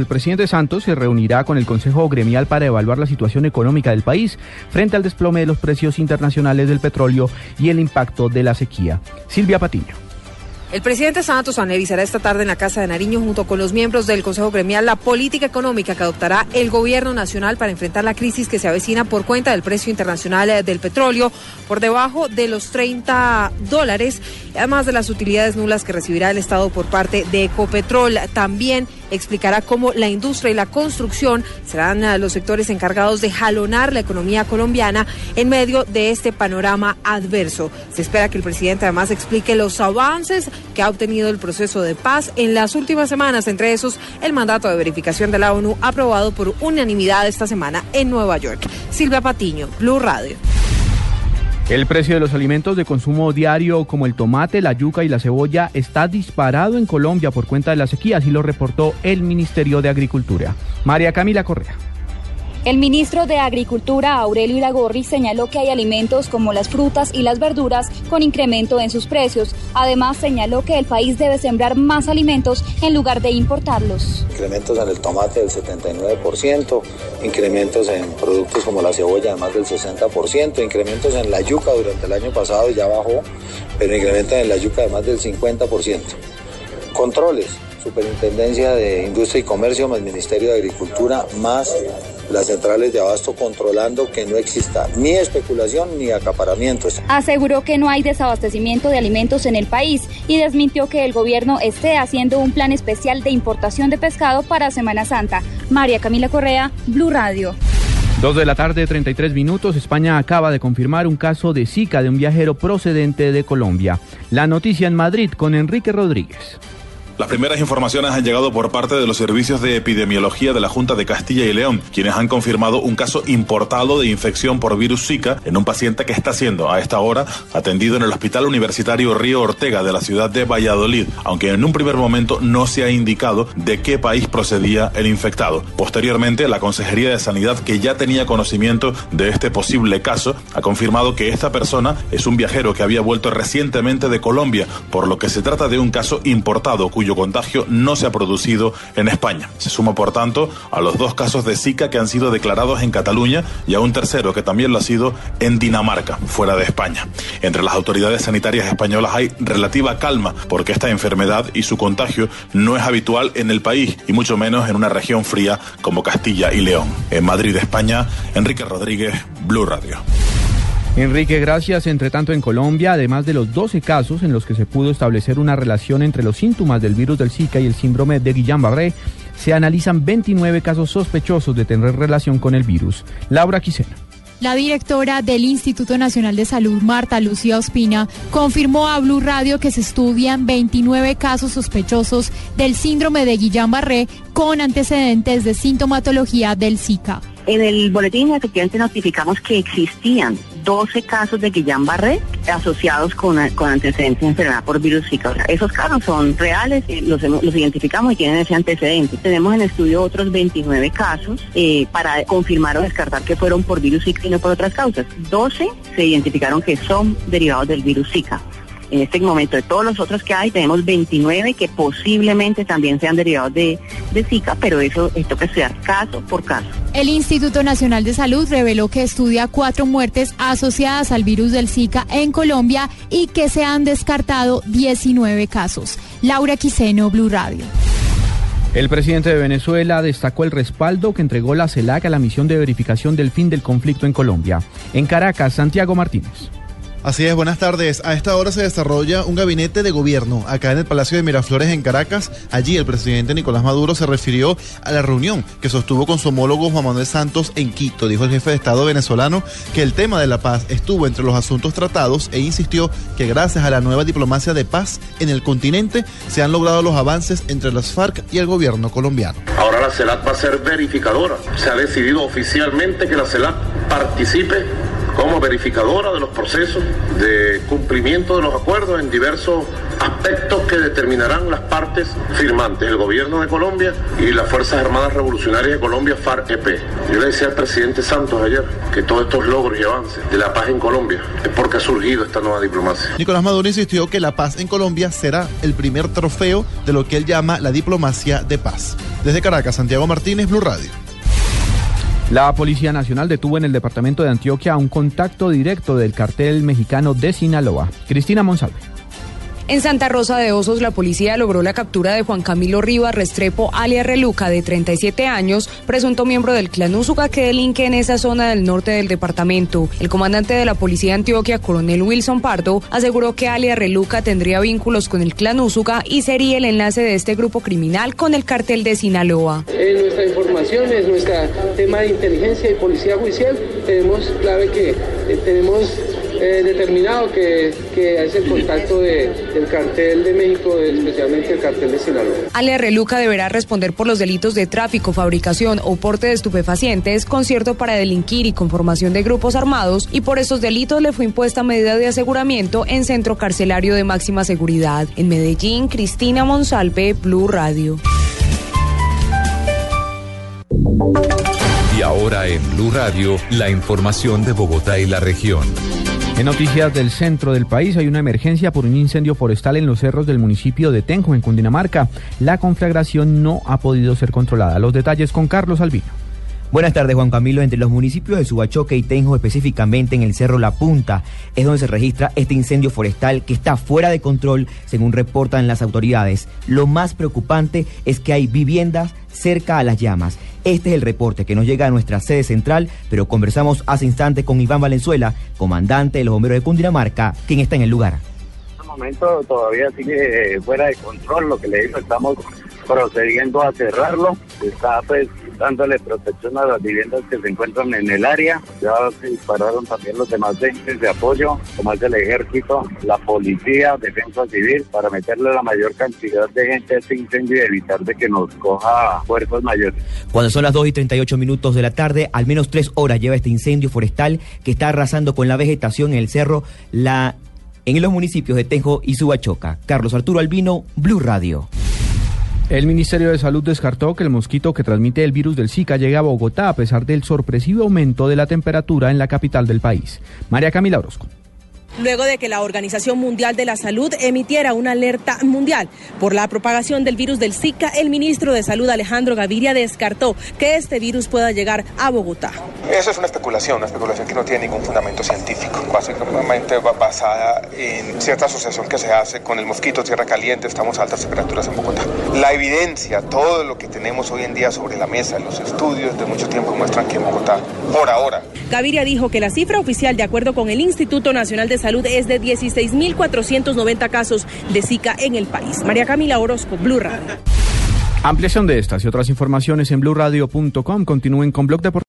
El presidente Santos se reunirá con el Consejo Gremial para evaluar la situación económica del país frente al desplome de los precios internacionales del petróleo y el impacto de la sequía. Silvia Patiño. El presidente Santos analizará esta tarde en la Casa de Nariño junto con los miembros del Consejo Gremial la política económica que adoptará el gobierno nacional para enfrentar la crisis que se avecina por cuenta del precio internacional eh, del petróleo por debajo de los 30 dólares, además de las utilidades nulas que recibirá el Estado por parte de Ecopetrol. También explicará cómo la industria y la construcción serán eh, los sectores encargados de jalonar la economía colombiana en medio de este panorama adverso. Se espera que el presidente además explique los avances que ha obtenido el proceso de paz en las últimas semanas, entre esos el mandato de verificación de la ONU aprobado por unanimidad esta semana en Nueva York. Silvia Patiño, Blue Radio. El precio de los alimentos de consumo diario como el tomate, la yuca y la cebolla está disparado en Colombia por cuenta de la sequía, así lo reportó el Ministerio de Agricultura. María Camila Correa. El ministro de Agricultura, Aurelio Iragorri, señaló que hay alimentos como las frutas y las verduras con incremento en sus precios. Además, señaló que el país debe sembrar más alimentos en lugar de importarlos. Incrementos en el tomate del 79%, incrementos en productos como la cebolla de más del 60%, incrementos en la yuca durante el año pasado ya bajó, pero incrementos en la yuca de más del 50%. Controles, Superintendencia de Industria y Comercio, más Ministerio de Agricultura, más las centrales de abasto controlando que no exista ni especulación ni acaparamientos. Aseguró que no hay desabastecimiento de alimentos en el país y desmintió que el gobierno esté haciendo un plan especial de importación de pescado para Semana Santa. María Camila Correa, Blue Radio. Dos de la tarde, 33 minutos. España acaba de confirmar un caso de Zika de un viajero procedente de Colombia. La noticia en Madrid con Enrique Rodríguez. Las primeras informaciones han llegado por parte de los servicios de epidemiología de la Junta de Castilla y León, quienes han confirmado un caso importado de infección por virus Zika en un paciente que está siendo a esta hora atendido en el Hospital Universitario Río Ortega de la ciudad de Valladolid, aunque en un primer momento no se ha indicado de qué país procedía el infectado. Posteriormente, la Consejería de Sanidad, que ya tenía conocimiento de este posible caso, ha confirmado que esta persona es un viajero que había vuelto recientemente de Colombia, por lo que se trata de un caso importado cuyo contagio no se ha producido en España. Se suma, por tanto, a los dos casos de Zika que han sido declarados en Cataluña y a un tercero que también lo ha sido en Dinamarca, fuera de España. Entre las autoridades sanitarias españolas hay relativa calma porque esta enfermedad y su contagio no es habitual en el país y mucho menos en una región fría como Castilla y León. En Madrid, España, Enrique Rodríguez, Blue Radio. Enrique, gracias. Entre tanto, en Colombia, además de los 12 casos en los que se pudo establecer una relación entre los síntomas del virus del Zika y el síndrome de Guillain-Barré, se analizan 29 casos sospechosos de tener relación con el virus. Laura Quisena. La directora del Instituto Nacional de Salud, Marta Lucía Ospina, confirmó a Blue Radio que se estudian 29 casos sospechosos del síndrome de Guillain-Barré con antecedentes de sintomatología del Zika. En el boletín efectivamente notificamos que existían 12 casos de Guillain-Barré asociados con, antecedentes de enfermedad por virus Zika. esos casos son reales, eh, los, los, identificamos y tienen ese antecedente. Tenemos en estudio otros 29 casos eh, para confirmar o descartar que fueron por virus Zika y no por otras causas. 12 se identificaron que son derivados del virus Zika. En este momento, de todos los otros que hay, tenemos 29 que posiblemente también sean derivados de, de Zika, pero eso esto que sea caso por caso. El Instituto Nacional de Salud reveló que estudia cuatro muertes asociadas al virus del Zika en Colombia y que se han descartado 19 casos. Laura Quiseno, Blue Radio. El presidente de Venezuela destacó el respaldo que entregó la CELAC a la misión de verificación del fin del conflicto en Colombia. En Caracas, Santiago Martínez. Así es, buenas tardes. A esta hora se desarrolla un gabinete de gobierno acá en el Palacio de Miraflores en Caracas. Allí el presidente Nicolás Maduro se refirió a la reunión que sostuvo con su homólogo Juan Manuel Santos en Quito. Dijo el jefe de Estado venezolano que el tema de la paz estuvo entre los asuntos tratados e insistió que gracias a la nueva diplomacia de paz en el continente se han logrado los avances entre las FARC y el gobierno colombiano. Ahora la CELAC va a ser verificadora. Se ha decidido oficialmente que la CELAC participe como verificadora de los procesos de cumplimiento de los acuerdos en diversos aspectos que determinarán las partes firmantes, el gobierno de Colombia y las Fuerzas Armadas Revolucionarias de Colombia, FARC-EP. Yo le decía al presidente Santos ayer que todos estos logros y avances de la paz en Colombia es porque ha surgido esta nueva diplomacia. Nicolás Maduro insistió que la paz en Colombia será el primer trofeo de lo que él llama la diplomacia de paz. Desde Caracas, Santiago Martínez, Blue Radio. La Policía Nacional detuvo en el departamento de Antioquia a un contacto directo del cartel mexicano de Sinaloa. Cristina Monsalve. En Santa Rosa de Osos, la policía logró la captura de Juan Camilo Rivas Restrepo, alias Reluca, de 37 años, presunto miembro del clan Úsuga que delinque en esa zona del norte del departamento. El comandante de la policía de Antioquia, coronel Wilson Pardo, aseguró que alias Reluca tendría vínculos con el clan Úsuga y sería el enlace de este grupo criminal con el cartel de Sinaloa. En nuestra información, en nuestro tema de inteligencia y policía judicial, tenemos clave que eh, tenemos eh, determinado que, que, es el contacto de, del cartel de México, especialmente el cartel de Sinaloa. Ale Reluca deberá responder por los delitos de tráfico, fabricación o porte de estupefacientes, concierto para delinquir y conformación de grupos armados, y por esos delitos le fue impuesta medida de aseguramiento en centro carcelario de máxima seguridad. En Medellín, Cristina Monsalve, Blue Radio. Y ahora en Blue Radio, la información de Bogotá y la región. En noticias del centro del país hay una emergencia por un incendio forestal en los cerros del municipio de Tenjo, en Cundinamarca. La conflagración no ha podido ser controlada. Los detalles con Carlos Albino. Buenas tardes, Juan Camilo. Entre los municipios de Subachoque y Tenjo, específicamente en el Cerro La Punta, es donde se registra este incendio forestal que está fuera de control, según reportan las autoridades. Lo más preocupante es que hay viviendas cerca a las llamas. Este es el reporte que nos llega a nuestra sede central, pero conversamos hace instante con Iván Valenzuela, comandante de los bomberos de Cundinamarca, quien está en el lugar. En este momento todavía sigue fuera de control, lo que le digo, estamos procediendo a cerrarlo, está pues dándole protección a las viviendas que se encuentran en el área. Ya se dispararon también los demás entes de apoyo, como es el ejército, la policía, defensa civil, para meterle la mayor cantidad de gente a este incendio y evitar de que nos coja fuerzas mayores. Cuando son las 2 y 38 minutos de la tarde, al menos tres horas lleva este incendio forestal que está arrasando con la vegetación en el cerro La en los municipios de Tenjo y Subachoca. Carlos Arturo Albino, Blue Radio. El Ministerio de Salud descartó que el mosquito que transmite el virus del Zika llegue a Bogotá a pesar del sorpresivo aumento de la temperatura en la capital del país. María Camila Orozco luego de que la Organización Mundial de la Salud emitiera una alerta mundial por la propagación del virus del Zika, el ministro de Salud Alejandro Gaviria descartó que este virus pueda llegar a Bogotá. Eso es una especulación, una especulación que no tiene ningún fundamento científico, básicamente basada en cierta asociación que se hace con el mosquito tierra caliente, estamos a altas temperaturas en Bogotá. La evidencia, todo lo que tenemos hoy en día sobre la mesa, los estudios de mucho tiempo muestran que en Bogotá, por ahora. Gaviria dijo que la cifra oficial, de acuerdo con el Instituto Nacional de Salud, Salud es de 16.490 casos de Zika en el país. María Camila Orozco, Blue Radio. Ampliación de estas y otras informaciones en blurradio.com. Continúen con Blog Deportivo.